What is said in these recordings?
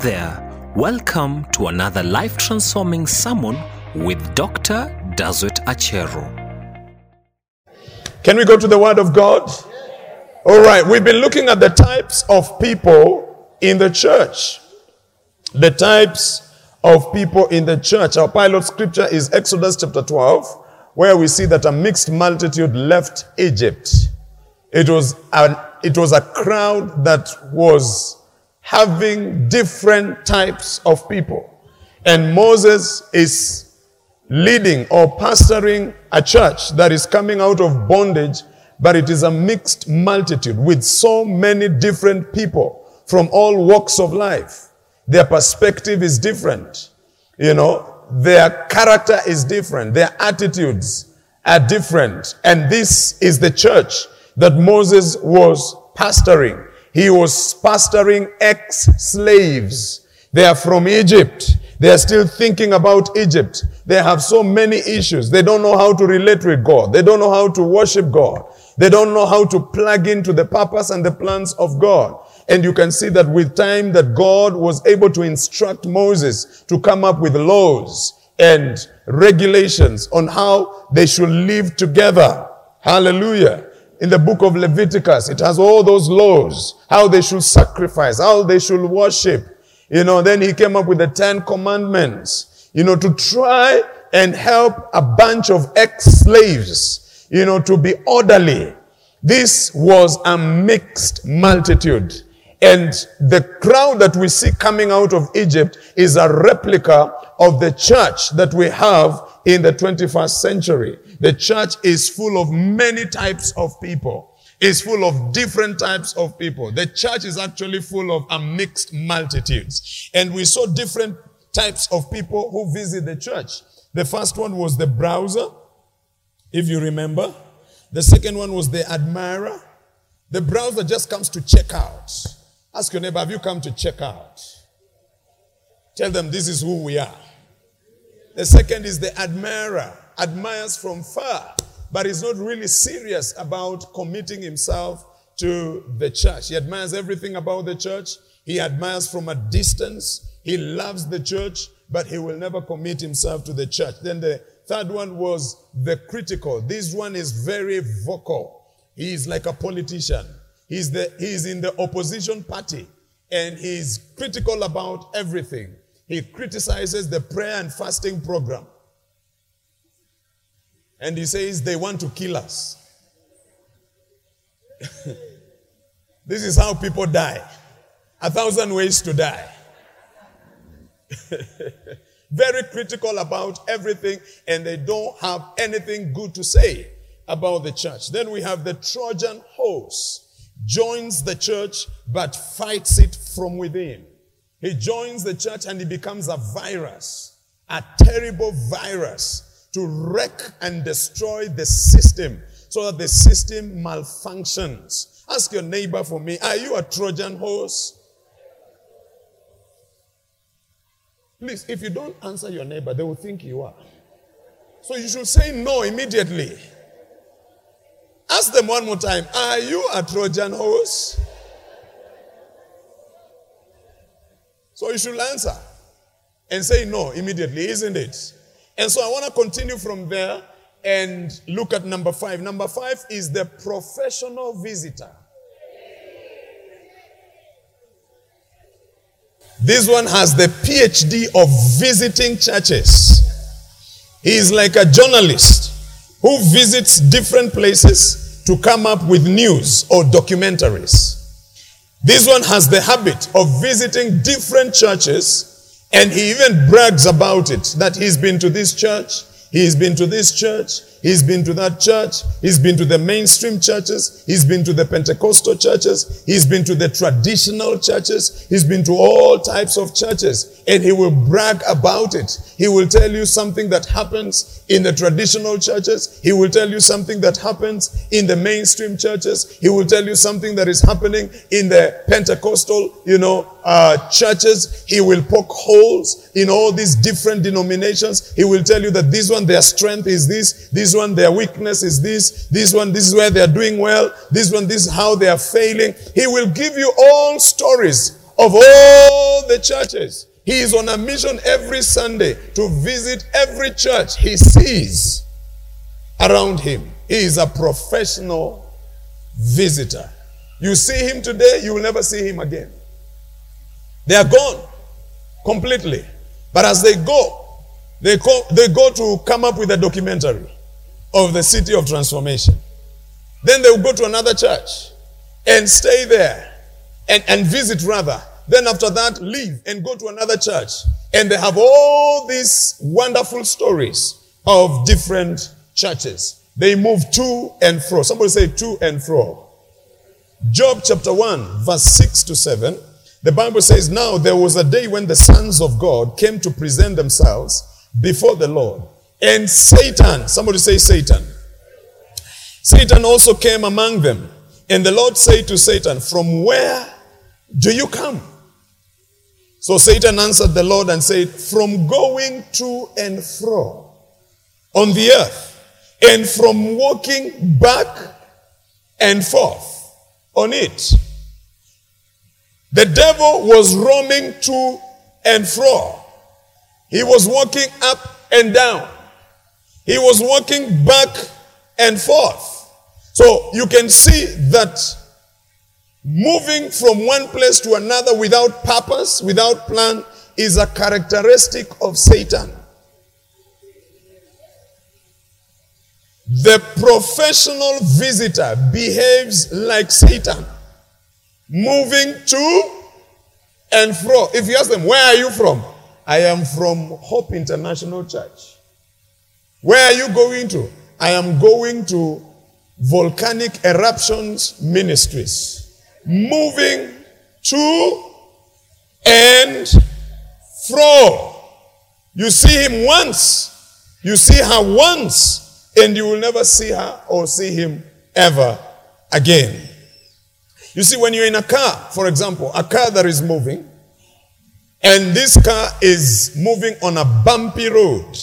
there. Welcome to another life transforming sermon with Dr. Dazwet Achero. Can we go to the Word of God? All right, we've been looking at the types of people in the church. The types of people in the church. Our pilot scripture is Exodus chapter 12, where we see that a mixed multitude left Egypt. It was an, it was a crowd that was having different types of people. And Moses is leading or pastoring a church that is coming out of bondage, but it is a mixed multitude with so many different people from all walks of life. Their perspective is different. You know, their character is different. Their attitudes are different. And this is the church that Moses was pastoring. He was pastoring ex-slaves. They are from Egypt. They are still thinking about Egypt. They have so many issues. They don't know how to relate with God. They don't know how to worship God. They don't know how to plug into the purpose and the plans of God. And you can see that with time that God was able to instruct Moses to come up with laws and regulations on how they should live together. Hallelujah. In the book of Leviticus, it has all those laws, how they should sacrifice, how they should worship. You know, then he came up with the Ten Commandments, you know, to try and help a bunch of ex-slaves, you know, to be orderly. This was a mixed multitude. And the crowd that we see coming out of Egypt is a replica of the church that we have in the 21st century. The church is full of many types of people. It's full of different types of people. The church is actually full of a mixed multitudes. And we saw different types of people who visit the church. The first one was the browser, if you remember. The second one was the admirer. The browser just comes to check out. Ask your neighbor, have you come to check out? Tell them this is who we are. The second is the admirer, admires from far, but is not really serious about committing himself to the church. He admires everything about the church. He admires from a distance. He loves the church, but he will never commit himself to the church. Then the third one was the critical. This one is very vocal. He is like a politician. He's, the, he's in the opposition party and he's critical about everything. He criticizes the prayer and fasting program. And he says they want to kill us. this is how people die. A thousand ways to die. Very critical about everything, and they don't have anything good to say about the church. Then we have the Trojan horse joins the church but fights it from within. He joins the church and he becomes a virus, a terrible virus to wreck and destroy the system so that the system malfunctions. Ask your neighbor for me, are you a Trojan horse? Please, if you don't answer your neighbor, they will think you are. So you should say no immediately. Ask them one more time. Are you a Trojan horse? So you should answer and say no immediately, isn't it? And so I want to continue from there and look at number five. Number five is the professional visitor. This one has the PhD of visiting churches. He is like a journalist who visits different places to come up with news or documentaries. This one has the habit of visiting different churches and he even brags about it that he's been to this church, he's been to this church, he's been to that church, he's been to the mainstream churches, he's been to the Pentecostal churches, he's been to the traditional churches, he's been to all types of churches, and he will brag about it. He will tell you something that happens in the traditional churches, he will tell you something that happens in the mainstream churches, he will tell you something that is happening in the Pentecostal, you know, uh, churches. He will poke holes in all these different denominations. He will tell you that this one, their strength is this, this one, their weakness is this, this one, this is where they are doing well, this one, this is how they are failing. He will give you all stories of all the churches. He is on a mission every Sunday to visit every church he sees around him. He is a professional visitor. You see him today, you will never see him again. They are gone completely. But as they go, they go, they go to come up with a documentary of the city of transformation. Then they will go to another church and stay there and, and visit rather. Then after that, leave and go to another church. And they have all these wonderful stories of different churches. They move to and fro. Somebody say to and fro. Job chapter 1, verse 6 to 7. The Bible says, Now there was a day when the sons of God came to present themselves before the Lord. And Satan, somebody say Satan. Satan also came among them. And the Lord said to Satan, From where do you come? So Satan answered the Lord and said, From going to and fro on the earth, and from walking back and forth on it. The devil was roaming to and fro. He was walking up and down. He was walking back and forth. So you can see that moving from one place to another without purpose, without plan, is a characteristic of Satan. The professional visitor behaves like Satan, moving to and fro. If you ask them, Where are you from? I am from Hope International Church. Where are you going to? I am going to Volcanic Eruptions Ministries. Moving to and fro. You see him once, you see her once, and you will never see her or see him ever again. You see, when you're in a car, for example, a car that is moving, and this car is moving on a bumpy road,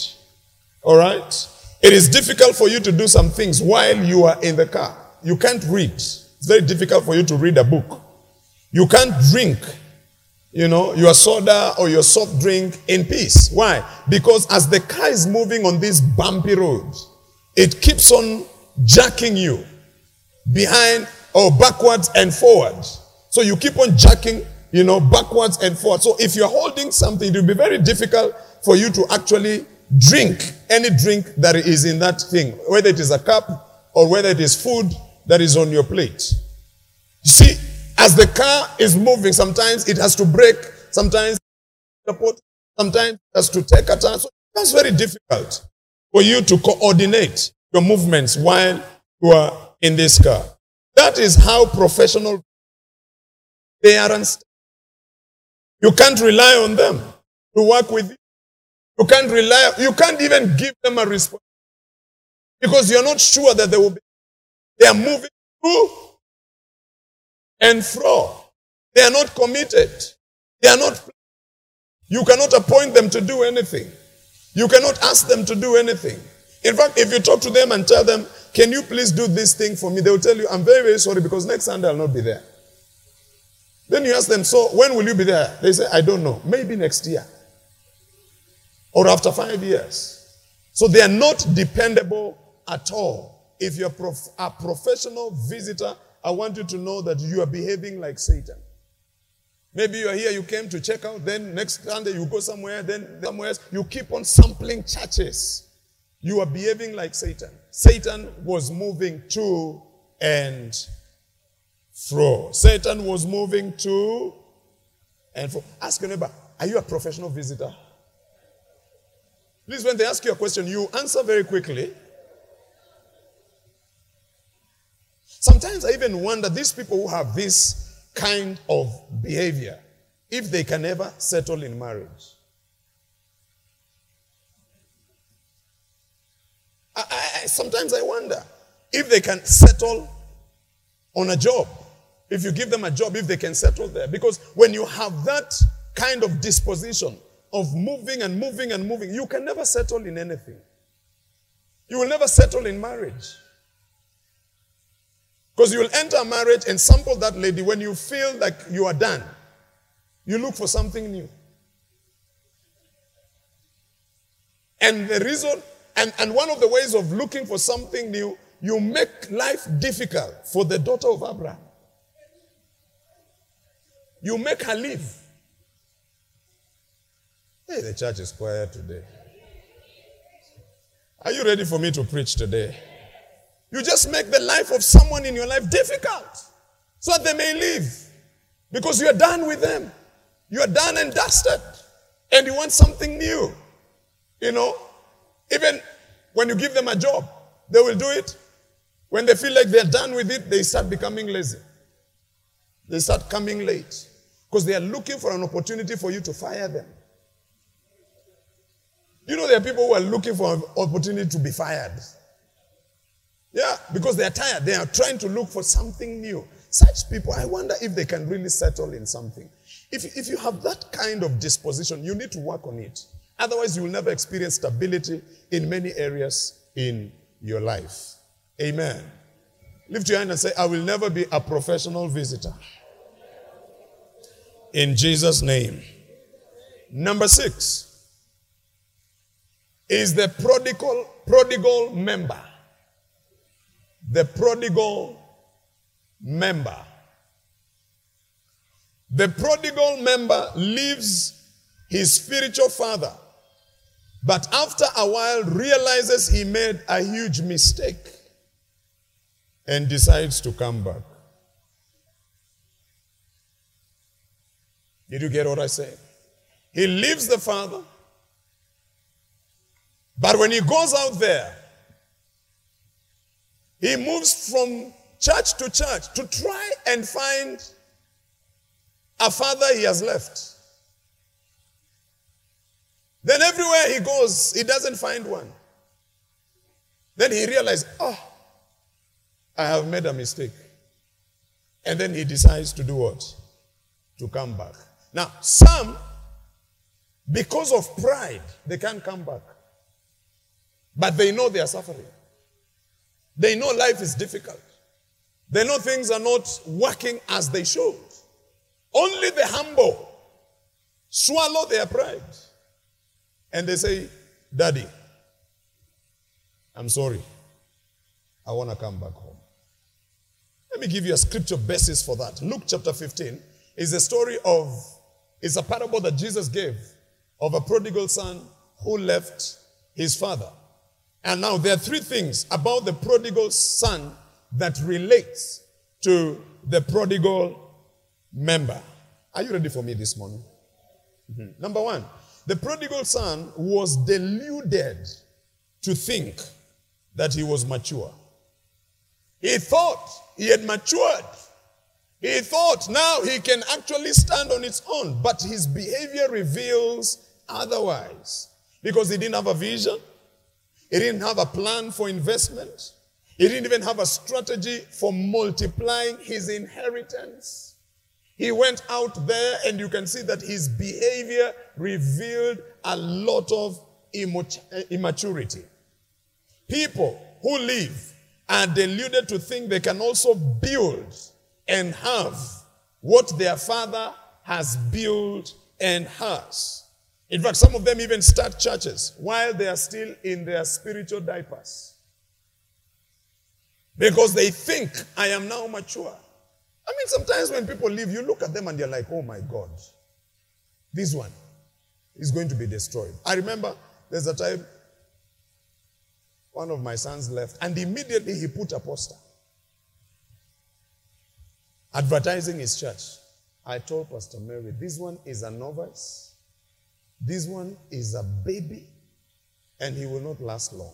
all right? It is difficult for you to do some things while you are in the car. You can't read. It's very difficult for you to read a book. You can't drink, you know, your soda or your soft drink in peace. Why? Because as the car is moving on this bumpy road, it keeps on jacking you behind or backwards and forwards. So you keep on jacking, you know, backwards and forwards. So if you're holding something, it will be very difficult for you to actually drink any drink that is in that thing, whether it is a cup or whether it is food that is on your plate. You see, as the car is moving, sometimes it has to brake, sometimes support, sometimes it has to take a turn. So that's very difficult for you to coordinate your movements while you are in this car. That is how professional they are. You can't rely on them to work with you. You can't rely, you can't even give them a response because you're not sure that they will be. They are moving through and fro. They are not committed. They are not. You cannot appoint them to do anything. You cannot ask them to do anything. In fact, if you talk to them and tell them, Can you please do this thing for me? They will tell you, I'm very, very sorry because next Sunday I'll not be there. Then you ask them, So when will you be there? They say, I don't know. Maybe next year or after five years. So they are not dependable at all. If you're prof- a professional visitor, I want you to know that you are behaving like Satan. Maybe you are here, you came to check out, then next Sunday you go somewhere, then somewhere else. You keep on sampling churches. You are behaving like Satan. Satan was moving to and fro. Satan was moving to and fro. Ask your neighbor, are you a professional visitor? Please, when they ask you a question, you answer very quickly. Sometimes I even wonder these people who have this kind of behavior, if they can ever settle in marriage. I, I, sometimes I wonder if they can settle on a job. If you give them a job, if they can settle there. Because when you have that kind of disposition, of moving and moving and moving. You can never settle in anything. You will never settle in marriage. Because you will enter a marriage and sample that lady when you feel like you are done. You look for something new. And the reason, and, and one of the ways of looking for something new, you make life difficult for the daughter of Abraham. You make her live. Hey, the church is quiet today. Are you ready for me to preach today? You just make the life of someone in your life difficult so that they may live because you're done with them. You're done and dusted and you want something new. You know, even when you give them a job, they will do it. When they feel like they're done with it, they start becoming lazy. They start coming late because they are looking for an opportunity for you to fire them. You know, there are people who are looking for an opportunity to be fired. Yeah, because they are tired. They are trying to look for something new. Such people, I wonder if they can really settle in something. If, if you have that kind of disposition, you need to work on it. Otherwise, you will never experience stability in many areas in your life. Amen. Lift your hand and say, I will never be a professional visitor. In Jesus' name. Number six is the prodigal, prodigal member. The prodigal member. The prodigal member leaves his spiritual father, but after a while realizes he made a huge mistake and decides to come back. Did you get what I said? He leaves the father, but when he goes out there, he moves from church to church to try and find a father he has left. Then everywhere he goes, he doesn't find one. Then he realizes, oh, I have made a mistake. And then he decides to do what? To come back. Now, some, because of pride, they can't come back. But they know they are suffering. They know life is difficult. They know things are not working as they should. Only the humble swallow their pride. And they say, Daddy, I'm sorry. I want to come back home. Let me give you a scripture basis for that. Luke chapter 15 is a story of, it's a parable that Jesus gave of a prodigal son who left his father. And now there are three things about the prodigal son that relates to the prodigal member. Are you ready for me this morning? Mm-hmm. Number one, the prodigal son was deluded to think that he was mature. He thought he had matured. He thought now he can actually stand on his own, but his behavior reveals otherwise because he didn't have a vision, he didn't have a plan for investment, he didn't even have a strategy for multiplying his inheritance. He went out there, and you can see that his behavior revealed a lot of immaturity. People who live are deluded to think they can also build and have what their father has built and has. In fact, some of them even start churches while they are still in their spiritual diapers. Because they think, I am now mature. I mean, sometimes when people leave, you look at them and you're like, oh my God, this one is going to be destroyed. I remember there's a time one of my sons left, and immediately he put a poster advertising his church. I told Pastor Mary, this one is a novice, this one is a baby, and he will not last long.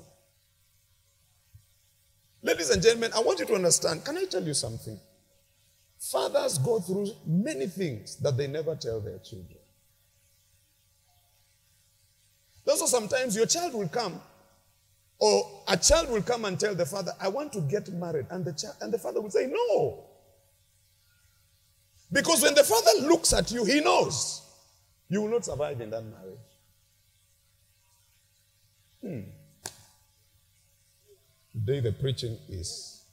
Ladies and gentlemen, I want you to understand. Can I tell you something? Fathers go through many things that they never tell their children. Also, sometimes your child will come, or a child will come and tell the father, I want to get married. And the, child, and the father will say, No. Because when the father looks at you, he knows you will not survive in that marriage. Hmm. Today, the preaching is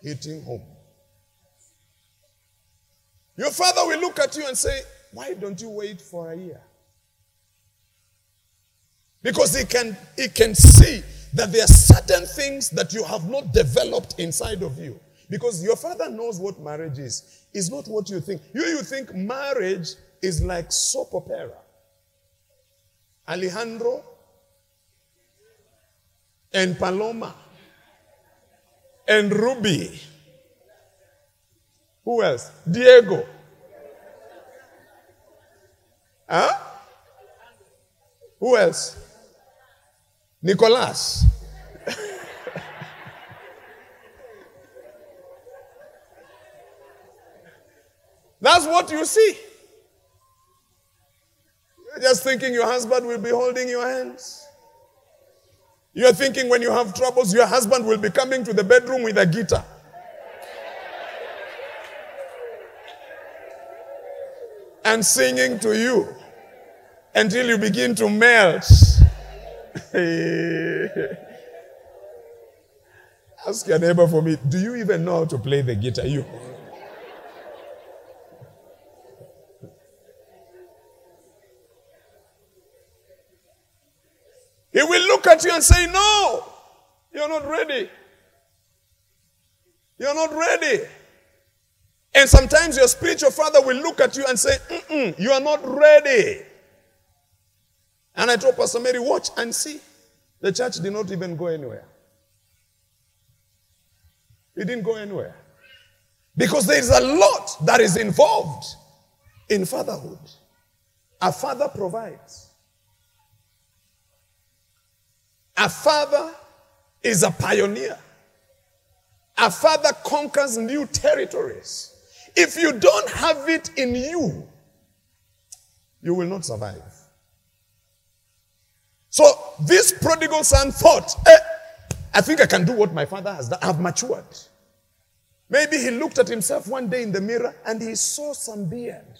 hitting home. Your father will look at you and say, Why don't you wait for a year? Because he can, he can see that there are certain things that you have not developed inside of you. Because your father knows what marriage is. It's not what you think. You, you think marriage is like soap opera. Alejandro and Paloma and Ruby. Who else? Diego. Huh? Who else? Nicolas. That's what you see. You're just thinking your husband will be holding your hands. You're thinking when you have troubles, your husband will be coming to the bedroom with a guitar. And singing to you until you begin to melt. Ask your neighbor for me, do you even know how to play the guitar? You. He will look at you and say, No, you're not ready. You're not ready. And sometimes your spiritual father will look at you and say, Mm-mm, You are not ready. And I told Pastor Mary, Watch and see. The church did not even go anywhere. It didn't go anywhere. Because there is a lot that is involved in fatherhood. A father provides. A father is a pioneer. A father conquers new territories. If you don't have it in you, you will not survive. So this prodigal son thought, eh, I think I can do what my father has done. I've matured. Maybe he looked at himself one day in the mirror and he saw some beard.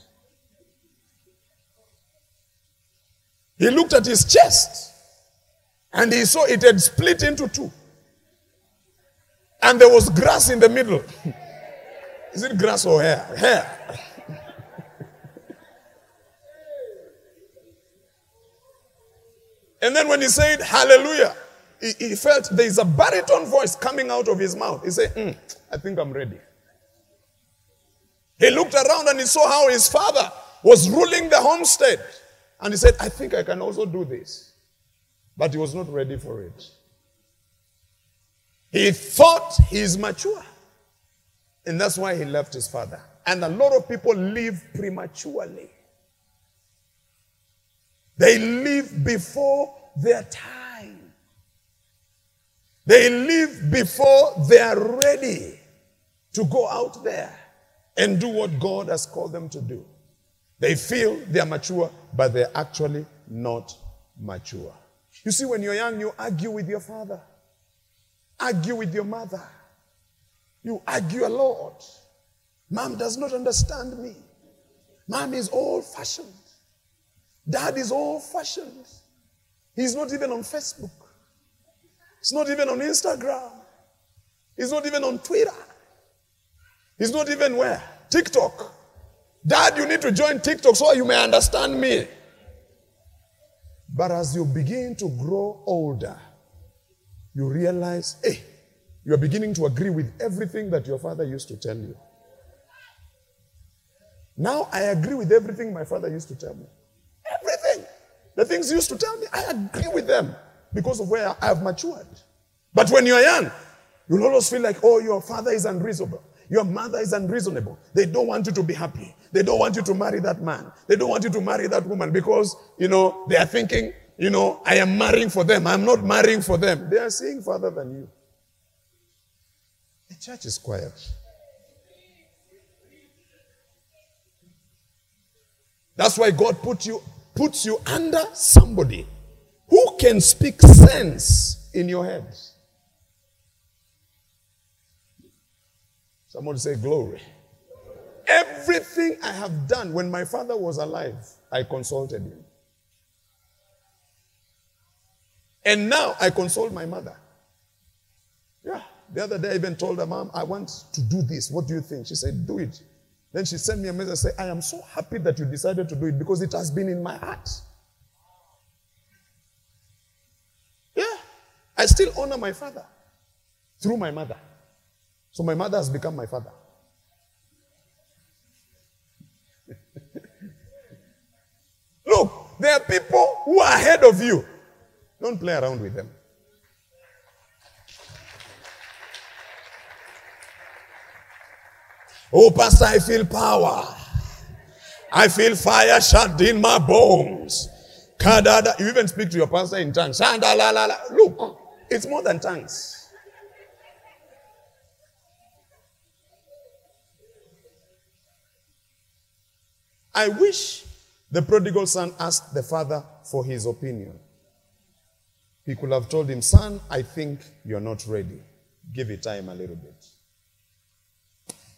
He looked at his chest and he saw it had split into two. And there was grass in the middle. Is it grass or hair? Hair. and then when he said hallelujah, he, he felt there is a baritone voice coming out of his mouth. He said, mm, I think I'm ready. He looked around and he saw how his father was ruling the homestead. And he said, I think I can also do this. But he was not ready for it. He thought he is mature. And that's why he left his father. And a lot of people live prematurely. They live before their time. They live before they are ready to go out there and do what God has called them to do. They feel they are mature, but they're actually not mature. You see, when you're young, you argue with your father, argue with your mother. You argue a lot. Mom does not understand me. Mom is old fashioned. Dad is old fashioned. He's not even on Facebook. He's not even on Instagram. He's not even on Twitter. He's not even where? TikTok. Dad, you need to join TikTok so you may understand me. But as you begin to grow older, you realize, hey, you are beginning to agree with everything that your father used to tell you. Now I agree with everything my father used to tell me. Everything. The things he used to tell me, I agree with them because of where I have matured. But when you're young, you'll always feel like, oh, your father is unreasonable. Your mother is unreasonable. They don't want you to be happy. They don't want you to marry that man. They don't want you to marry that woman because, you know, they are thinking, you know, I am marrying for them. I'm not marrying for them. They are seeing further than you. The church is quiet. That's why God put you, puts you under somebody who can speak sense in your head. Someone say glory. Everything I have done when my father was alive, I consulted him. And now I consult my mother. Yeah. The other day I even told her, Mom, I want to do this. What do you think? She said, Do it. Then she sent me a message say, I am so happy that you decided to do it because it has been in my heart. Yeah. I still honor my father through my mother. So my mother has become my father. Look, there are people who are ahead of you. Don't play around with them. Oh, Pastor, I feel power. I feel fire shut in my bones. You even speak to your pastor in tongues. Look, it's more than tongues. I wish the prodigal son asked the father for his opinion. He could have told him, Son, I think you're not ready. Give it time a little bit.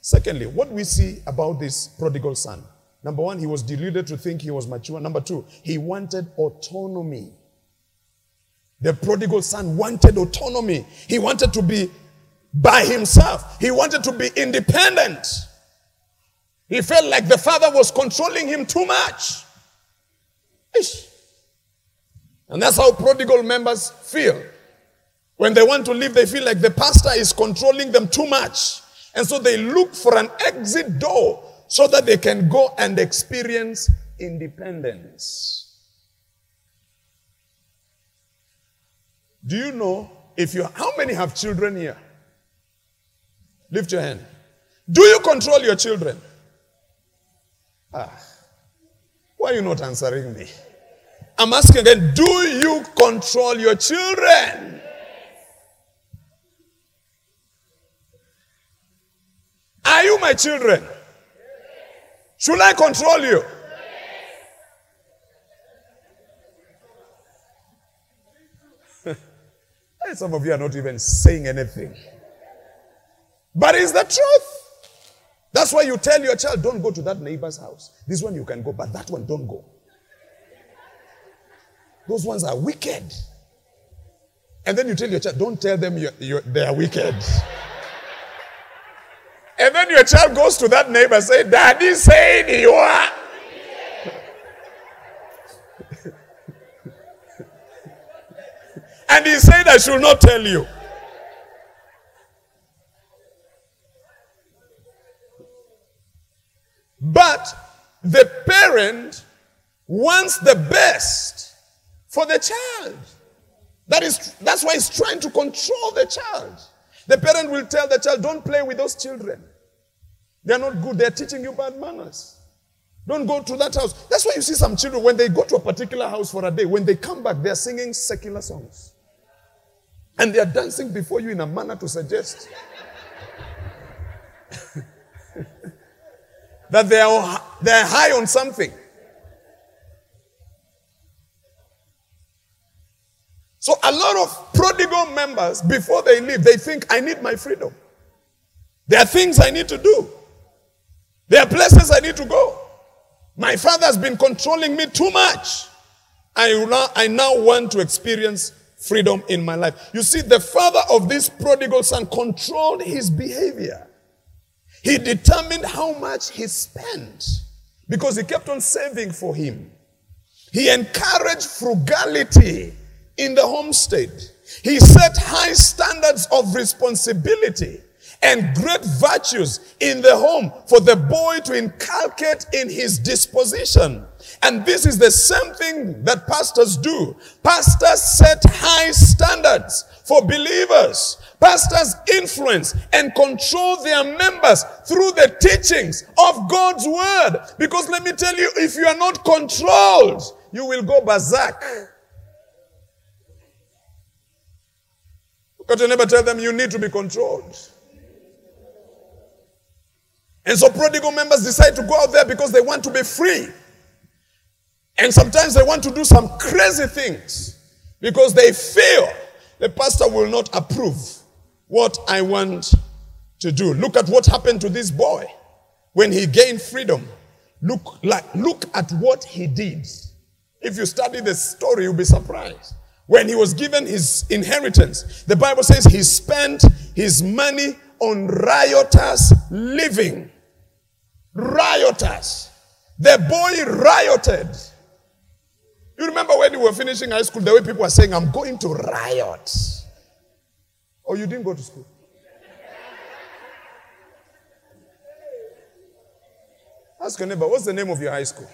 Secondly, what we see about this prodigal son number one, he was deluded to think he was mature. Number two, he wanted autonomy. The prodigal son wanted autonomy, he wanted to be by himself, he wanted to be independent. He felt like the father was controlling him too much. Ish. And that's how prodigal members feel. When they want to leave, they feel like the pastor is controlling them too much. And so they look for an exit door so that they can go and experience independence. Do you know if you how many have children here? Lift your hand. Do you control your children? Ah. Why are you not answering me? I'm asking again, do you control your children? Are you my children? Should I control you? Some of you are not even saying anything. But it's the truth. That's why you tell your child, don't go to that neighbor's house. This one you can go, but that one don't go. Those ones are wicked. And then you tell your child, don't tell them you're, you're, they are wicked. And then your child goes to that neighbor and say, Daddy said you are. and he said, I should not tell you. But the parent wants the best for the child. That is, that's why he's trying to control the child. The parent will tell the child, don't play with those children. They're not good. They're teaching you bad manners. Don't go to that house. That's why you see some children, when they go to a particular house for a day, when they come back, they're singing secular songs. And they're dancing before you in a manner to suggest that they are, they're high on something. So a lot of prodigal members, before they leave, they think, I need my freedom. There are things I need to do. There are places I need to go. My father has been controlling me too much. I now, I now want to experience freedom in my life. You see, the father of this prodigal son controlled his behavior. He determined how much he spent because he kept on saving for him. He encouraged frugality in the homestead. He set high standards of responsibility and great virtues in the home for the boy to inculcate in his disposition. And this is the same thing that pastors do. Pastors set high standards for believers. Pastors influence and control their members through the teachings of God's word. Because let me tell you, if you are not controlled, you will go berserk. Because you never tell them you need to be controlled. And so prodigal members decide to go out there because they want to be free. And sometimes they want to do some crazy things because they feel the pastor will not approve what I want to do. Look at what happened to this boy when he gained freedom. Look like look at what he did. If you study the story, you'll be surprised. When he was given his inheritance, the Bible says he spent his money on riotous living. Rioters. The boy rioted. You remember when you were finishing high school, the way people were saying, I'm going to riot. Or oh, you didn't go to school? Ask your neighbor, what's the name of your high school?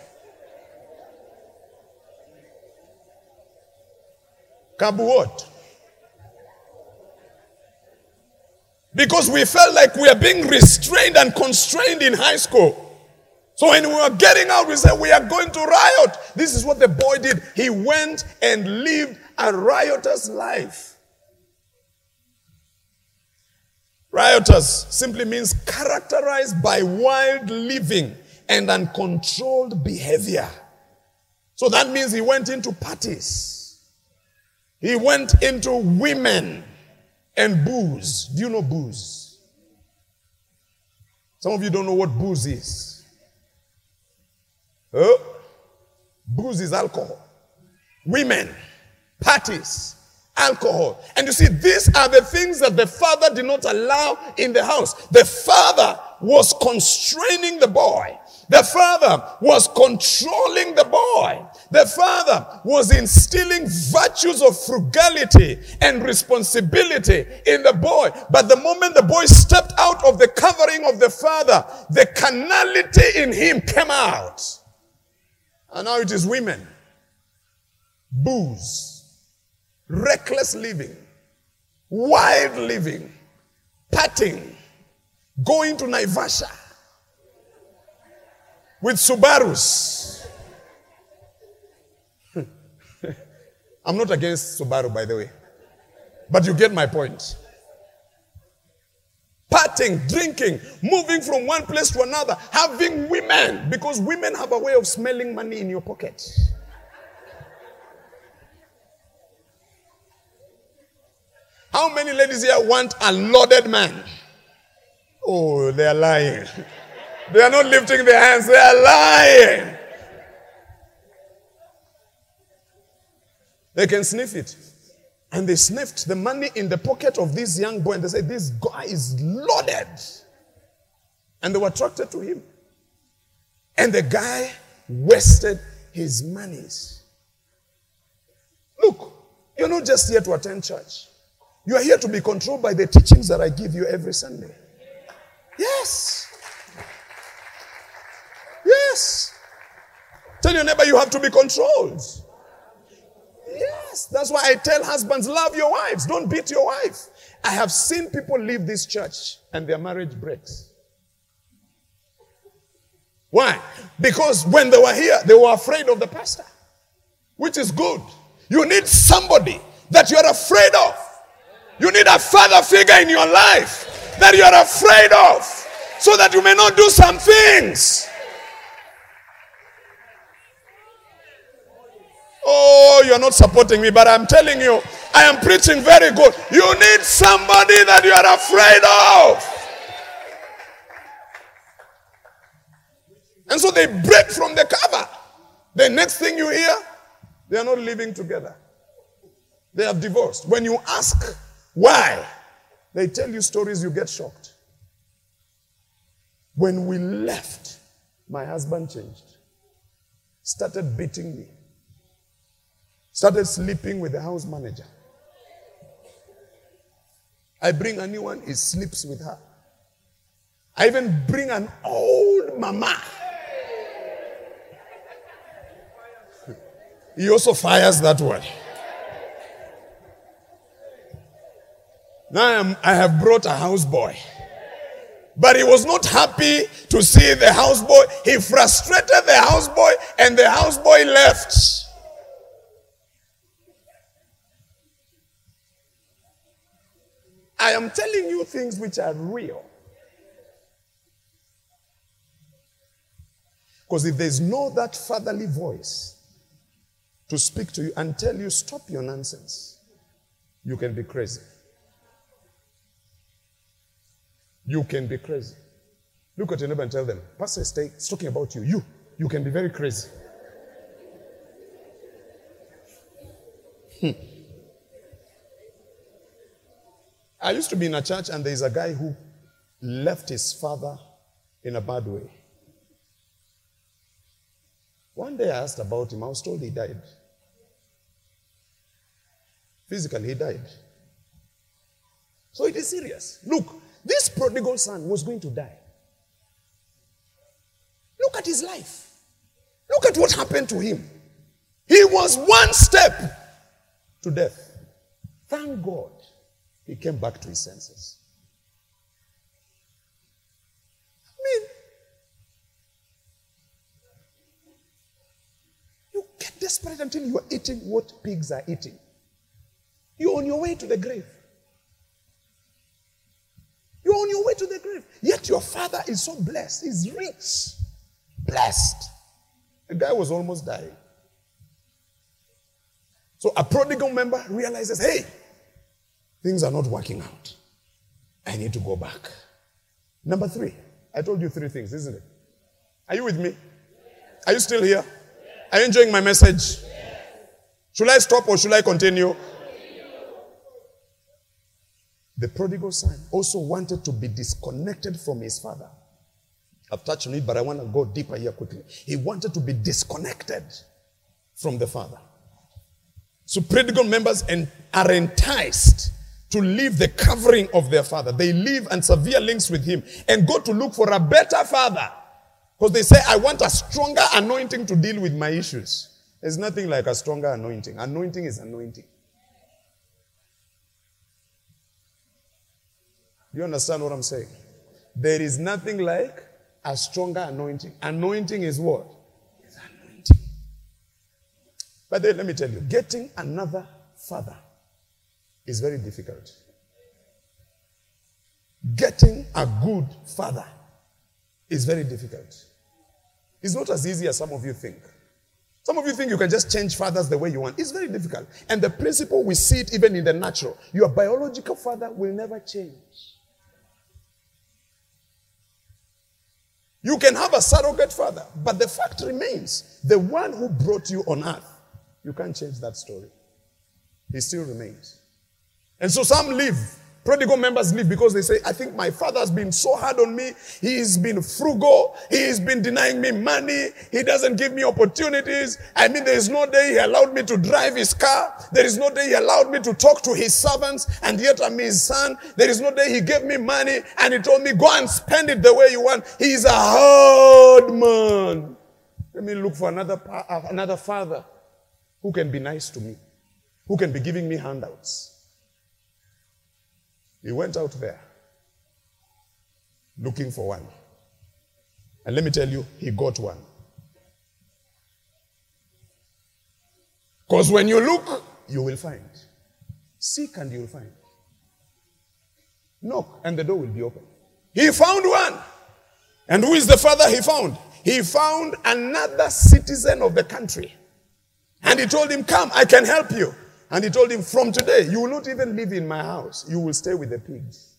Kabu what? Because we felt like we are being restrained and constrained in high school. So when we were getting out, we said, We are going to riot. This is what the boy did. He went and lived a riotous life. Riotous simply means characterized by wild living and uncontrolled behavior. So that means he went into parties. He went into women and booze. Do you know booze? Some of you don't know what booze is. Oh. Booze is alcohol. Women, parties, alcohol. And you see, these are the things that the father did not allow in the house. The father was constraining the boy. The father was controlling the boy. The father was instilling virtues of frugality and responsibility in the boy. But the moment the boy stepped out of the covering of the father, the carnality in him came out. And now it is women, booze, reckless living, wild living, partying, going to Naivasha. With Subarus. I'm not against Subaru, by the way, but you get my point. Parting, drinking, moving from one place to another, having women, because women have a way of smelling money in your pocket. How many ladies here want a loaded man? Oh, they are lying. They are not lifting their hands, they are lying. They can sniff it. And they sniffed the money in the pocket of this young boy and they said, This guy is loaded. And they were attracted to him. And the guy wasted his monies. Look, you're not just here to attend church. You are here to be controlled by the teachings that I give you every Sunday. Yes. Yes. Tell your neighbor you have to be controlled. Yes. That's why I tell husbands, love your wives. Don't beat your wife. I have seen people leave this church and their marriage breaks. Why? Because when they were here, they were afraid of the pastor, which is good. You need somebody that you're afraid of. You need a father figure in your life that you're afraid of so that you may not do some things. Oh, you're not supporting me, but I'm telling you, I am preaching very good. You need somebody that you are afraid of. And so they break from the cover. The next thing you hear, they are not living together. They have divorced. When you ask why, they tell you stories, you get shocked. When we left, my husband changed, started beating me Started sleeping with the house manager. I bring a new one, he sleeps with her. I even bring an old mama. He also fires that one. Now I'm, i have brought a houseboy. But he was not happy to see the houseboy. He frustrated the houseboy, and the houseboy left. I am telling you things which are real. Because if there's no that fatherly voice to speak to you and tell you, stop your nonsense, you can be crazy. You can be crazy. Look at your neighbor and tell them, Pastor is talking about you. You, you can be very crazy. Hmm. I used to be in a church, and there's a guy who left his father in a bad way. One day I asked about him. I was told he died. Physically, he died. So it is serious. Look, this prodigal son was going to die. Look at his life. Look at what happened to him. He was one step to death. Thank God he came back to his senses. I mean, you get desperate until you are eating what pigs are eating. You're on your way to the grave. You're on your way to the grave. Yet your father is so blessed. He's rich. Blessed. The guy was almost dying. So a prodigal member realizes, hey, things are not working out. I need to go back. Number three, I told you three things, isn't it? Are you with me? Are you still here? Are you enjoying my message? Should I stop or should I continue? The prodigal son also wanted to be disconnected from his father. I've touched on it, but I want to go deeper here quickly. He wanted to be disconnected from the father. So prodigal members are enticed to leave the covering of their father. They leave and severe links with him and go to look for a better father. Because they say, I want a stronger anointing to deal with my issues. There's nothing like a stronger anointing. Anointing is anointing. Do you understand what I'm saying? There is nothing like a stronger anointing. Anointing is what? It's anointing. But then let me tell you, getting another father is very difficult. Getting a good father is very difficult. It's not as easy as some of you think. Some of you think you can just change fathers the way you want. It's very difficult. And the principle, we see it even in the natural. Your biological father will never change. You can have a surrogate father, but the fact remains the one who brought you on earth, you can't change that story. He still remains. And so some leave. Prodigal members leave because they say, I think my father has been so hard on me. He's been frugal. He's been denying me money. He doesn't give me opportunities. I mean, there is no day he allowed me to drive his car. There is no day he allowed me to talk to his servants, and yet I'm his son. There is no day he gave me money and he told me, go and spend it the way you want. He's a hard man. Let me look for another, uh, another father who can be nice to me, who can be giving me handouts. He went out there looking for one. And let me tell you, he got one. Because when you look, you will find. Seek and you'll find. Knock and the door will be open. He found one. And who is the father he found? He found another citizen of the country. And he told him, Come, I can help you. And he told him, From today, you will not even live in my house. You will stay with the pigs.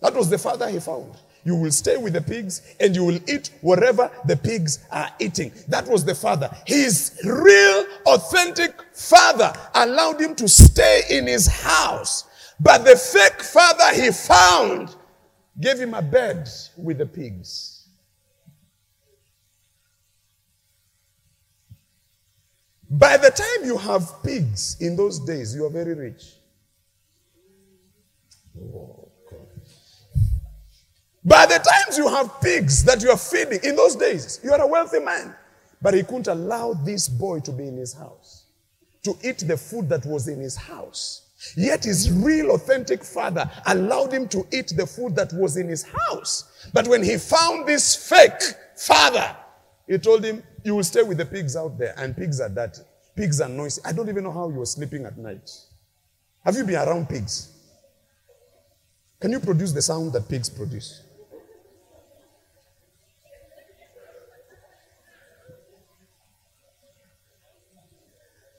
That was the father he found. You will stay with the pigs and you will eat whatever the pigs are eating. That was the father. His real, authentic father allowed him to stay in his house. But the fake father he found gave him a bed with the pigs. By the time you have pigs in those days, you are very rich. By the times you have pigs that you are feeding in those days, you are a wealthy man. But he couldn't allow this boy to be in his house, to eat the food that was in his house. Yet his real authentic father allowed him to eat the food that was in his house. But when he found this fake father, he told him, You will stay with the pigs out there, and pigs are dirty. Pigs are noisy. I don't even know how you are sleeping at night. Have you been around pigs? Can you produce the sound that pigs produce?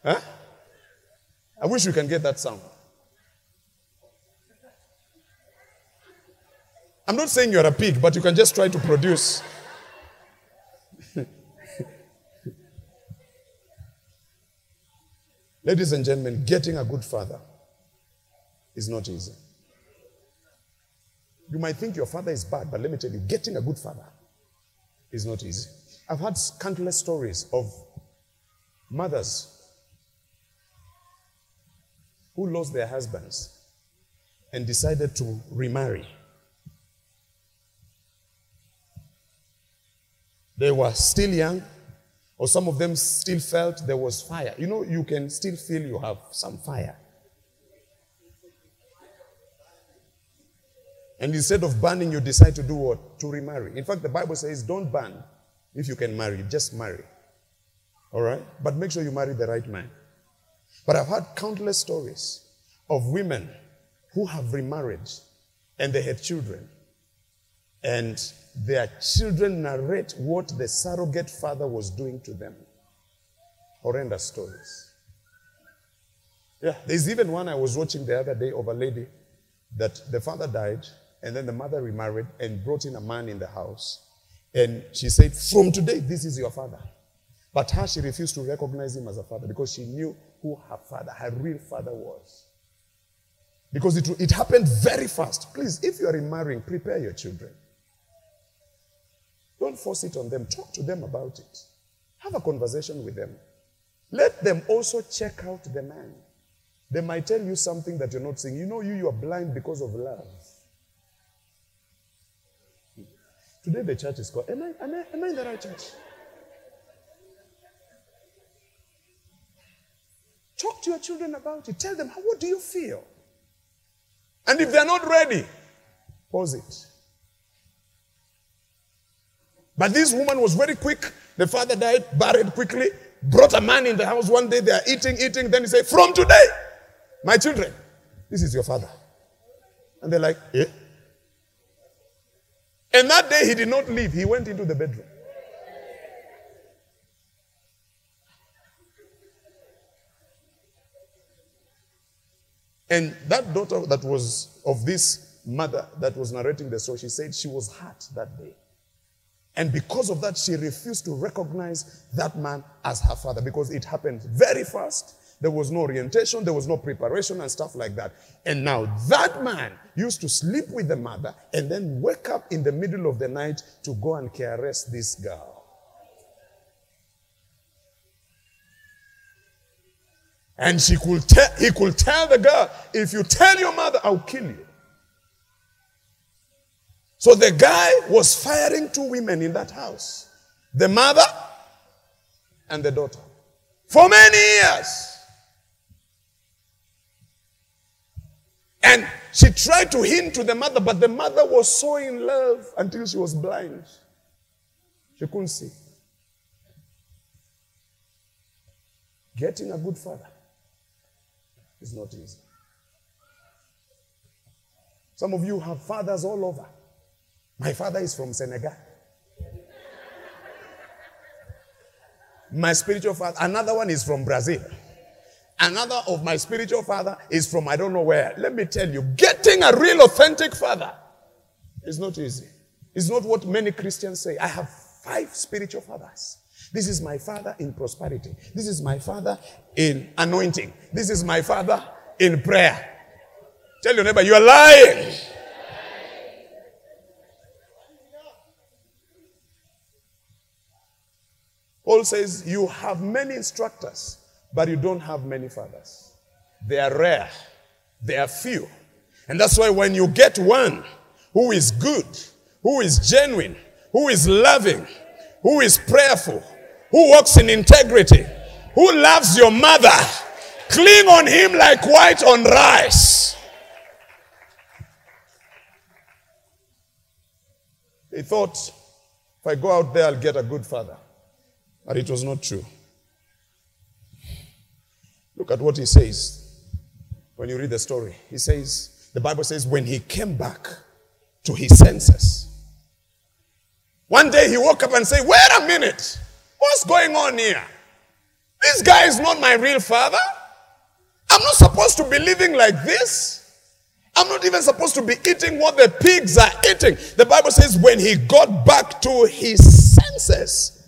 Huh? I wish we can get that sound. I'm not saying you're a pig, but you can just try to produce. Ladies and gentlemen, getting a good father is not easy. You might think your father is bad, but let me tell you, getting a good father is not easy. I've had countless stories of mothers who lost their husbands and decided to remarry. They were still young, or some of them still felt there was fire. You know, you can still feel you have some fire. And instead of burning, you decide to do what? To remarry. In fact, the Bible says, don't burn if you can marry, just marry. All right? But make sure you marry the right man. But I've heard countless stories of women who have remarried and they had children. And their children narrate what the surrogate father was doing to them. Horrendous stories. Yeah, there's even one I was watching the other day of a lady that the father died and then the mother remarried and brought in a man in the house. And she said, From today, this is your father. But her, she refused to recognize him as a father because she knew who her father, her real father was. Because it, it happened very fast. Please, if you are remarrying, prepare your children. Don't force it on them. Talk to them about it. Have a conversation with them. Let them also check out the man. They might tell you something that you're not seeing. You know, you, you are blind because of love. Today the church is called. Am I, am I, am I in the right church? Talk to your children about it. Tell them, how, what do you feel? And if they're not ready, pause it. But this woman was very quick. The father died, buried quickly, brought a man in the house one day. They are eating, eating. Then he said, From today, my children, this is your father. And they're like, Eh? And that day he did not leave, he went into the bedroom. And that daughter that was of this mother that was narrating the story, she said she was hurt that day. And because of that, she refused to recognize that man as her father because it happened very fast. There was no orientation, there was no preparation and stuff like that. And now that man used to sleep with the mother and then wake up in the middle of the night to go and caress this girl. And she could tell, he could tell the girl, if you tell your mother, I'll kill you. So the guy was firing two women in that house the mother and the daughter for many years. And she tried to hint to the mother, but the mother was so in love until she was blind. She couldn't see. Getting a good father is not easy. Some of you have fathers all over. My father is from Senegal. My spiritual father, another one is from Brazil. Another of my spiritual father is from I don't know where. Let me tell you, getting a real authentic father is not easy. It's not what many Christians say. I have five spiritual fathers. This is my father in prosperity. This is my father in anointing. This is my father in prayer. Tell your neighbor, you are lying. Paul says, You have many instructors, but you don't have many fathers. They are rare, they are few. And that's why when you get one who is good, who is genuine, who is loving, who is prayerful, who walks in integrity, who loves your mother, cling on him like white on rice. He thought, if I go out there, I'll get a good father. But it was not true. Look at what he says when you read the story. He says, the Bible says, when he came back to his senses, one day he woke up and said, Wait a minute, what's going on here? This guy is not my real father. I'm not supposed to be living like this. I'm not even supposed to be eating what the pigs are eating. The Bible says, when he got back to his senses,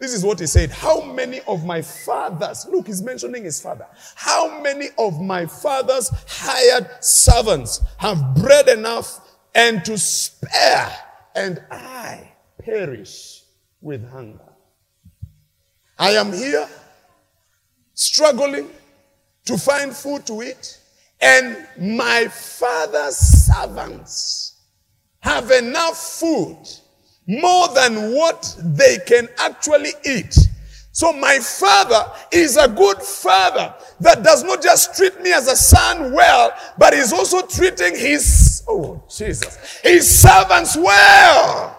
this is what he said. How many of my fathers, look, he's mentioning his father. How many of my father's hired servants have bread enough and to spare, and I perish with hunger? I am here struggling to find food to eat, and my father's servants have enough food more than what they can actually eat. So my father is a good father that does not just treat me as a son well, but is also treating his, oh Jesus, his servants well.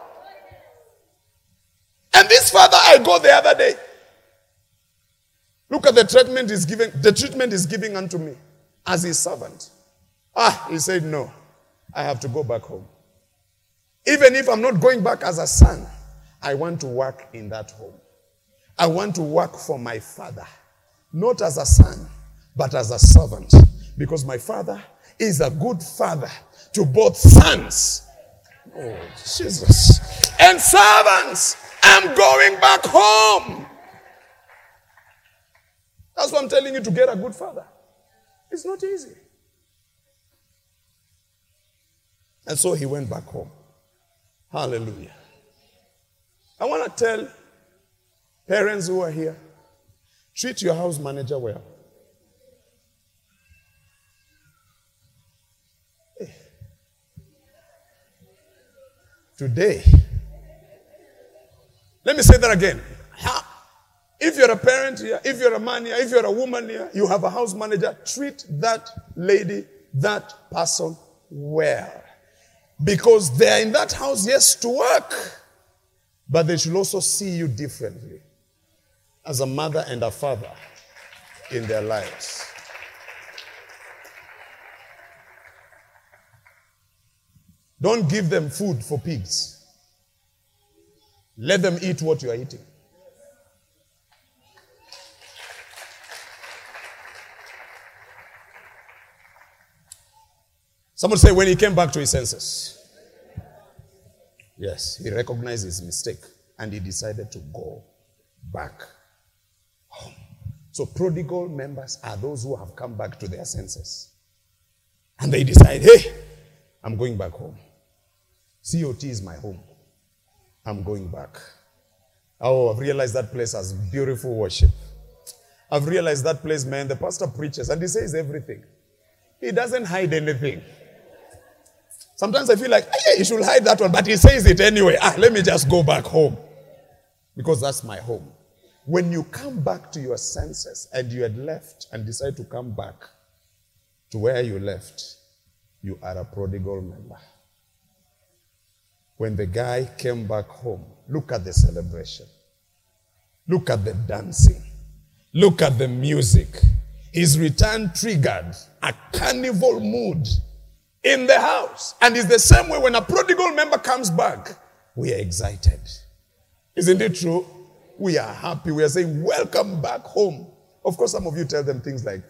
And this father I got the other day. Look at the treatment he's giving, the treatment is giving unto me as his servant. Ah, he said, no, I have to go back home. Even if I'm not going back as a son, I want to work in that home. I want to work for my father, not as a son, but as a servant. Because my father is a good father to both sons. Oh, Jesus. And servants. I'm going back home. That's what I'm telling you to get a good father. It's not easy. And so he went back home. Hallelujah. I want to tell parents who are here treat your house manager well. Today, let me say that again. If you're a parent here, if you're a man here, if you're a woman here, you have a house manager, treat that lady, that person well. Because they're in that house, yes, to work, but they should also see you differently as a mother and a father in their lives. Don't give them food for pigs. Let them eat what you are eating. Someone say when he came back to his senses. Yes, he recognized his mistake and he decided to go back home. So, prodigal members are those who have come back to their senses. And they decide, hey, I'm going back home. COT is my home. I'm going back. Oh, I've realized that place has beautiful worship. I've realized that place, man, the pastor preaches and he says everything. He doesn't hide anything. Sometimes I feel like, hey, he should hide that one, but he says it anyway. Ah, let me just go back home. Because that's my home. When you come back to your senses and you had left and decide to come back to where you left, you are a prodigal member. When the guy came back home, look at the celebration. Look at the dancing. Look at the music. His return triggered a carnival mood in the house. And it's the same way when a prodigal member comes back, we are excited. Isn't it true? We are happy. We are saying, Welcome back home. Of course, some of you tell them things like,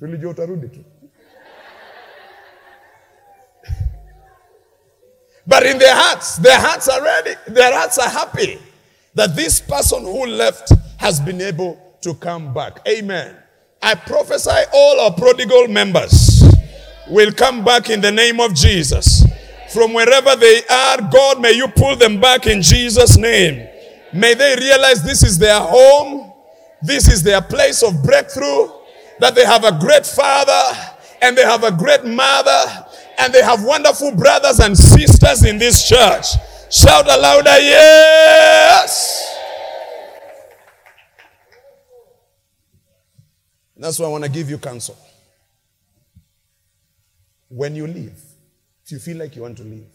Tulijua utarudi. But in their hearts, their hearts are ready. Their hearts are happy that this person who left has been able to come back. Amen. I prophesy all our prodigal members will come back in the name of Jesus. From wherever they are, God, may you pull them back in Jesus' name. May they realize this is their home, this is their place of breakthrough, that they have a great father and they have a great mother and they have wonderful brothers and sisters in this church. Shout a louder, yes! That's why I want to give you counsel. When you leave, if you feel like you want to leave,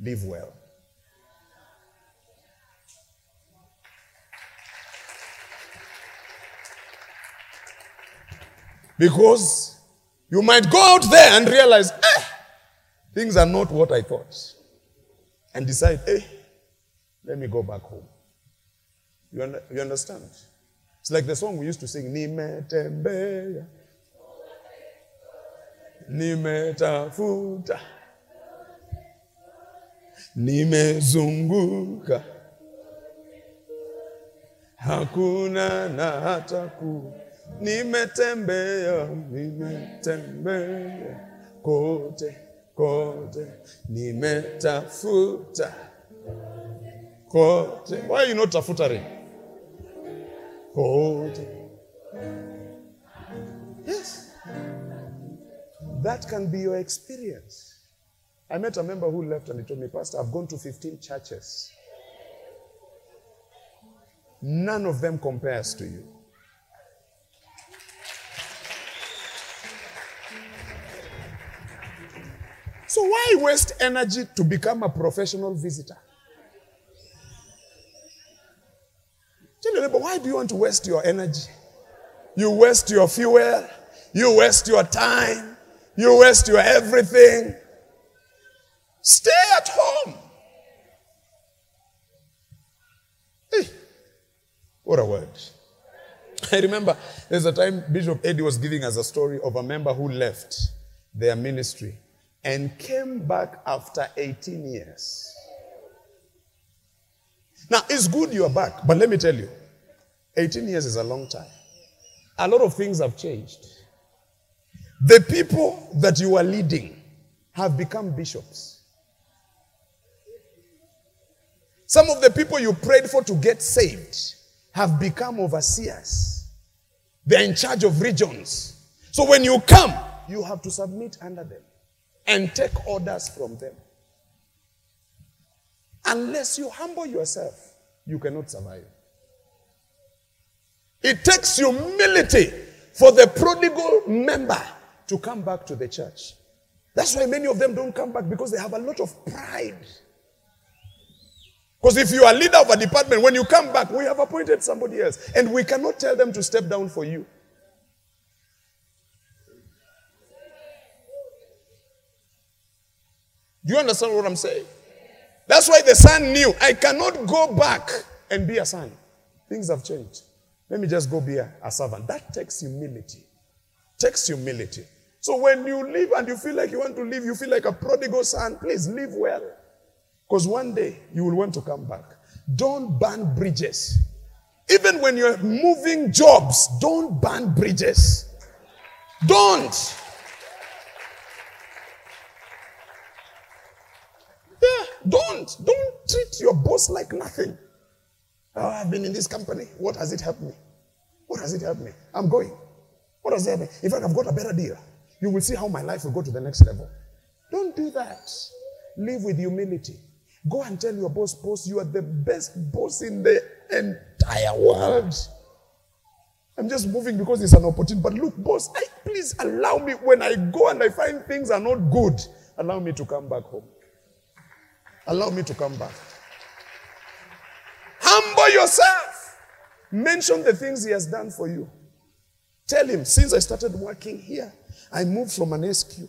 live well. Because you might go out there and realize, eh, things are not what I thought. And decide, hey, let me go back home. You, un- you understand? It's like the song we used to sing, Nimetembea, Nimetafuta, Nimezunguka, hakuna na hata ku Nimetembea, nimetembea kote kote, nimetafuta kote. Why you not tafutering? Kote. Yes. That can be your experience. I met a member who left and he told me, Pastor, I've gone to 15 churches. None of them compares to you. So why waste energy to become a professional visitor? Tell your neighbor, why do you want to waste your energy? You waste your fuel, you waste your time, you waste your everything. Stay at home. Hey, what a word. I remember there's a time Bishop Eddie was giving us a story of a member who left their ministry and came back after 18 years. Now, it's good you are back, but let me tell you 18 years is a long time. A lot of things have changed. The people that you are leading have become bishops. Some of the people you prayed for to get saved have become overseers. They're in charge of regions. So when you come, you have to submit under them and take orders from them. Unless you humble yourself, you cannot survive. It takes humility for the prodigal member to come back to the church. That's why many of them don't come back because they have a lot of pride. Because if you are leader of a department, when you come back, we have appointed somebody else. And we cannot tell them to step down for you. Do you understand what I'm saying? That's why the son knew I cannot go back and be a son. Things have changed. Let me just go be a, a servant. That takes humility. Takes humility. So when you leave and you feel like you want to leave, you feel like a prodigal son, please live well. Because one day you will want to come back. Don't burn bridges. Even when you're moving jobs, don't burn bridges. Don't. Yeah, don't. Don't treat your boss like nothing. Oh, I've been in this company. What has it helped me? What has it helped me? I'm going. What has it helped me? In fact, I've got a better deal. You will see how my life will go to the next level. Don't do that. Live with humility. Go and tell your boss, boss, you are the best boss in the entire world. I'm just moving because it's an opportunity. But look, boss, I, please allow me when I go and I find things are not good, allow me to come back home. Allow me to come back. Humble yourself. Mention the things he has done for you. Tell him, since I started working here, I moved from an SQ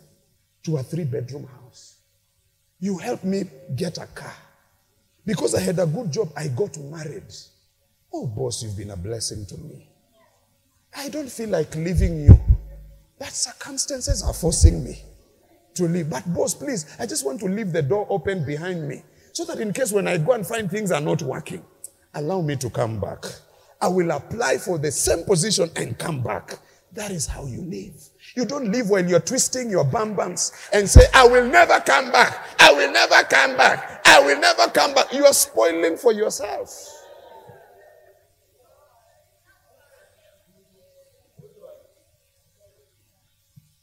to a three bedroom house. You helped me get a car. Because I had a good job, I got married. Oh, boss, you've been a blessing to me. I don't feel like leaving you. But circumstances are forcing me to leave. But, boss, please, I just want to leave the door open behind me so that in case when I go and find things are not working, allow me to come back. I will apply for the same position and come back. That is how you live. You don't live when you're twisting your bum bums and say, I will never come back. I will never come back. I will never come back. You are spoiling for yourself.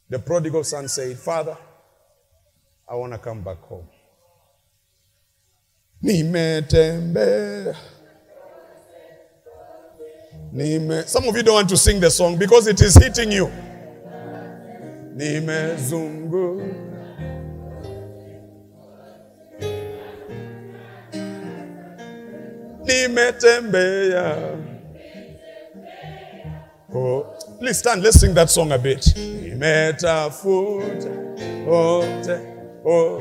The prodigal son said, Father, I want to come back home. Some of you don't want to sing the song because it is hitting you. Nimezungu. Nimetembea. Oh, please stand. Let's sing that song a bit. Nimetafuta ote oh,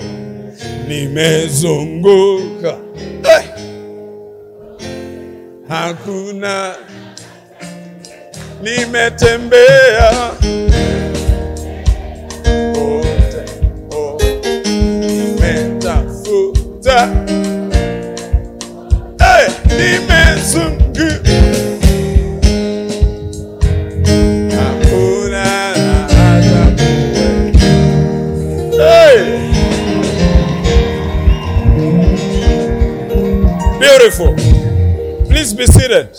nimezunguka hey! hakuna nimetembea Beautiful. Please be seated.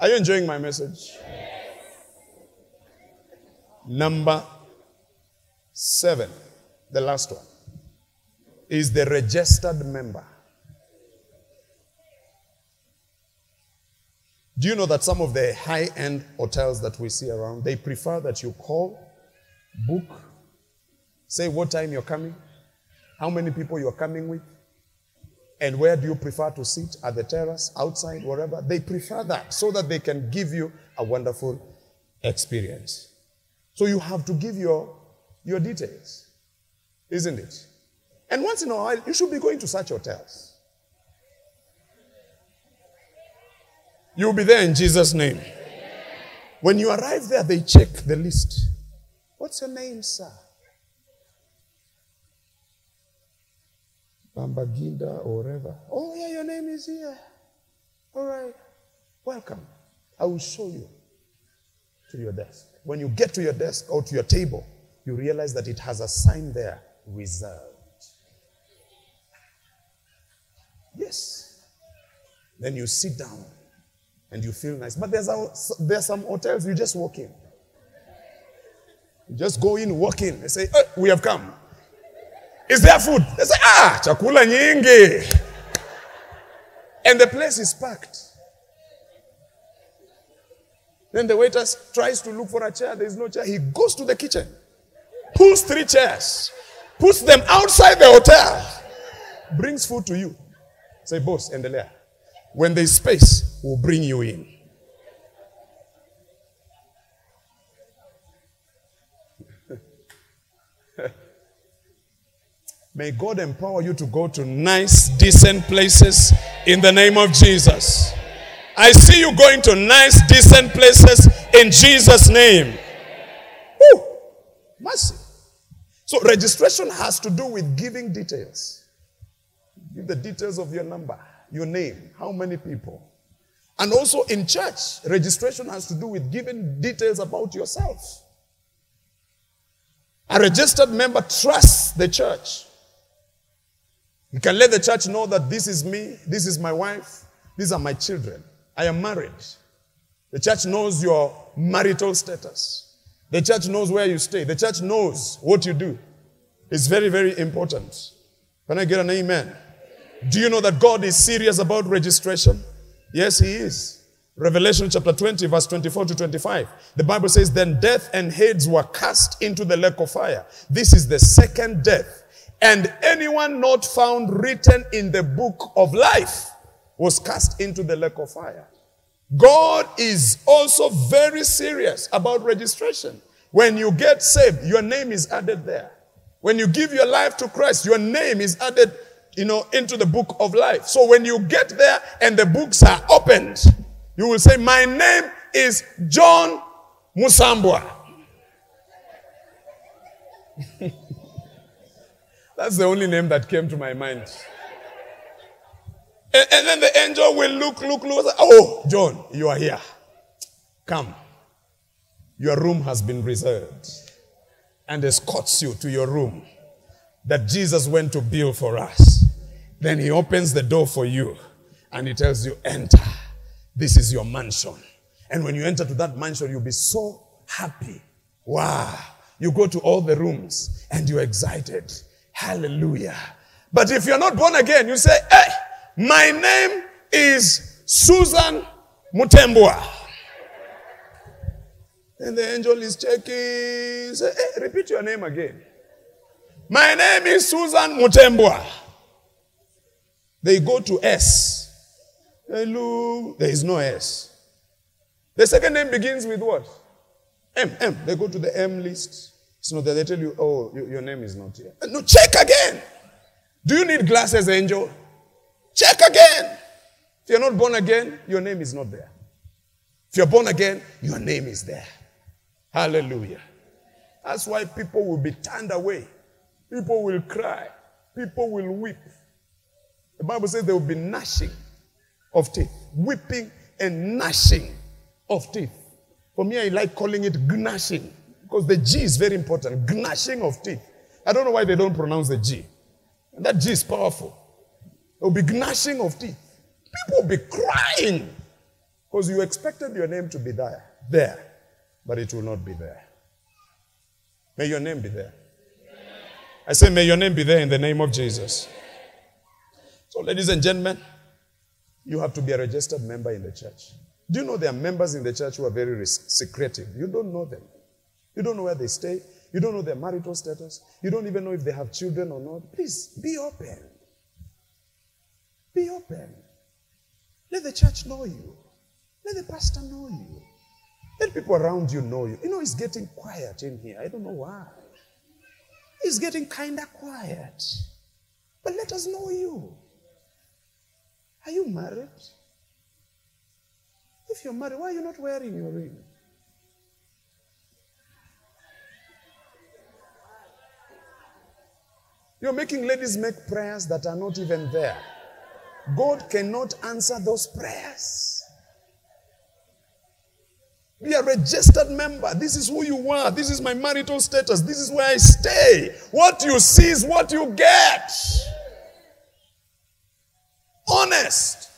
Are you enjoying my message? Number seven, the last one, is the registered member. Do you know that some of the high end hotels that we see around, they prefer that you call, book, say what time you're coming, how many people you're coming with, and where do you prefer to sit? At the terrace, outside, wherever? They prefer that so that they can give you a wonderful experience. So you have to give your, your details, isn't it? And once in a while, you should be going to such hotels. You'll be there in Jesus' name. When you arrive there, they check the list. What's your name, sir? Bambaginda or whatever. Oh, yeah, your name is here. All right. Welcome. I will show you to your desk. When you get to your desk or to your table, you realize that it has a sign there reserved. Yes. Then you sit down and you feel nice. But there's, a, there's some hotels you just walk in. You just go in, walk in. They say, hey, We have come. Is there food? They say, Ah, chakula nyingi. And the place is packed. Then the waiter tries to look for a chair. There is no chair. He goes to the kitchen, pulls three chairs, puts them outside the hotel, brings food to you. Say, boss, endelea. When there's space, we'll bring you in. May God empower you to go to nice, decent places in the name of Jesus. I see you going to nice, decent places in Jesus' name. Woo! Mercy. So, registration has to do with giving details. Give the details of your number, your name, how many people. And also in church, registration has to do with giving details about yourself. A registered member trusts the church. You can let the church know that this is me, this is my wife, these are my children. I am married. The church knows your marital status. The church knows where you stay. The church knows what you do. It's very, very important. Can I get an amen? Do you know that God is serious about registration? Yes, He is. Revelation chapter 20, verse 24 to 25. The Bible says, Then death and Hades were cast into the lake of fire. This is the second death. And anyone not found written in the book of life was cast into the lake of fire. God is also very serious about registration. When you get saved, your name is added there. When you give your life to Christ, your name is added, you know, into the book of life. So when you get there and the books are opened, you will say, My name is John Musambwa. That's the only name that came to my mind. And, and, then the angel will look, look, look. Oh, John, you are here. Come. Your room has been reserved. And escorts you to your room that Jesus went to build for us. Then he opens the door for you and he tells you, enter. This is your mansion. And when you enter to that mansion, you'll be so happy. Wow. You go to all the rooms and you're excited. Hallelujah. But if you're not born again, you say, hey, my name is Susan Mutembwa. And the angel is checking. Say, hey, repeat your name again. My name is Susan Mutembwa. They go to S. Hello. There is no S. The second name begins with what? M. M. They go to the M list. It's not there. They tell you, oh, your name is not here. No, check again. Do you need glasses, angel? Check again. If you're not born again, your name is not there. If you're born again, your name is there. Hallelujah. That's why people will be turned away. People will cry. People will weep. The Bible says there will be gnashing of teeth, weeping and gnashing of teeth. For me, I like calling it gnashing because the G is very important. Gnashing of teeth. I don't know why they don't pronounce the G. And that G is powerful. There will be gnashing of teeth. People will be crying. Because you expected your name to be there, there, but it will not be there. May your name be there. I say, may your name be there in the name of Jesus. So, ladies and gentlemen, you have to be a registered member in the church. Do you know there are members in the church who are very secretive? You don't know them. You don't know where they stay. You don't know their marital status. You don't even know if they have children or not. Please be open. Be open. Let the church know you. Let the pastor know you. Let people around you know you. You know, it's getting quiet in here. I don't know why. It's getting kind of quiet. But let us know you. Are you married? If you're married, why are you not wearing your ring? You're making ladies make prayers that are not even there. God cannot answer those prayers. Be a registered member. This is who you are. This is my marital status. This is where I stay. What you see is what you get. Honest,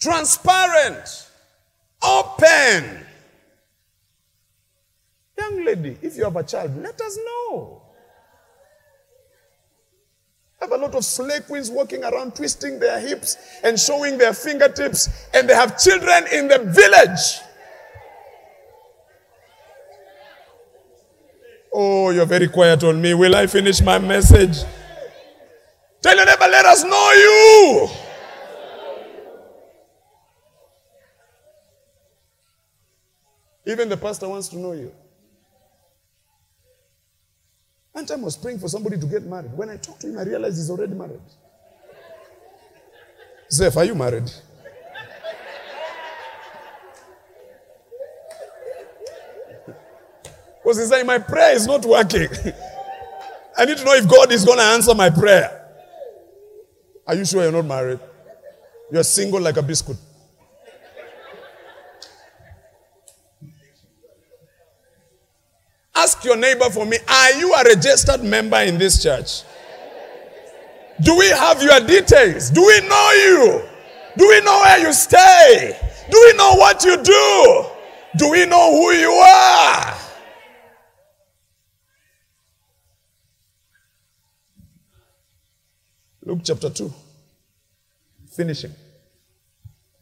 transparent, open. Young lady, if you have a child, let us know have a lot of slay queens walking around twisting their hips and showing their fingertips, and they have children in the village. Oh, you're very quiet on me. Will I finish my message? Tell your neighbor, let us know you. Even the pastor wants to know you. One time I was praying for somebody to get married. When I talked to him, I realized he's already married. Zeph, are you married? Because he's saying, My prayer is not working. I need to know if God is going to answer my prayer. Are you sure you're not married? You're single like a biscuit. Ask your neighbor for me, are you a registered member in this church? Do we have your details? Do we know you? Do we know where you stay? Do we know what you do? Do we know who you are? Luke chapter 2. Finishing.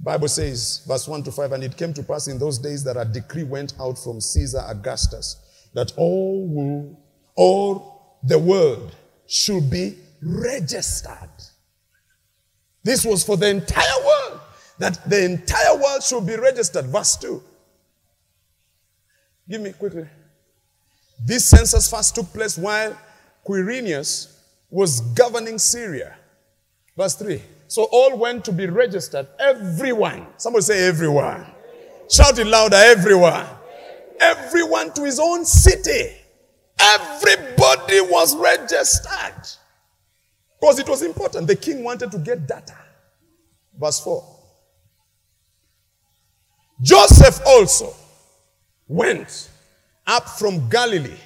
Bible says, verse 1 to 5, and it came to pass in those days that a decree went out from Caesar Augustus that all will, all the world should be registered. This was for the entire world, that the entire world should be registered. Verse 2. Give me quickly. This census first took place while Quirinius was governing Syria. Verse 3. So all went to be registered. Everyone. Somebody say everyone. Shout it louder, everyone everyone to his own city. Everybody was registered. Because it was important. The king wanted to get data. Verse 4. Joseph also went up from Galilee,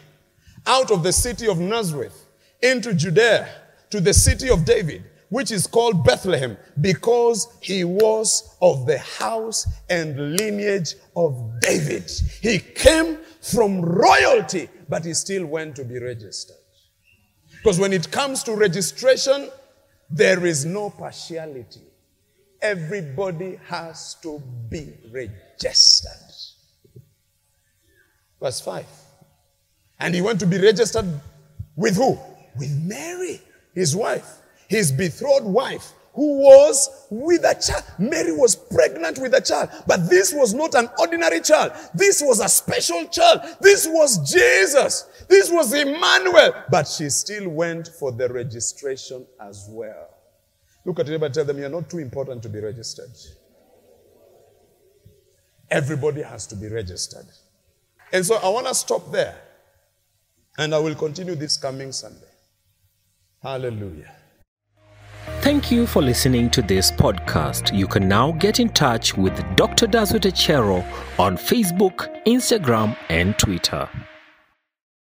out of the city of Nazareth, into Judea, to the city of David which is called Bethlehem, because he was of the house and lineage of David. He came from royalty, but he still went to be registered. Because when it comes to registration, there is no partiality. Everybody has to be registered. Verse 5. And he went to be registered with who? With Mary, his wife his betrothed wife, who was with a child. Mary was pregnant with a child, but this was not an ordinary child. This was a special child. This was Jesus. This was Emmanuel. But she still went for the registration as well. Look at and tell them, You're not too important to be registered. Everybody has to be registered. And so I want to stop there. And I will continue this coming Sunday. Hallelujah. Thank you for listening to this podcast. You can now get in touch with Dr. Dazwete Chero on Facebook, Instagram, and Twitter.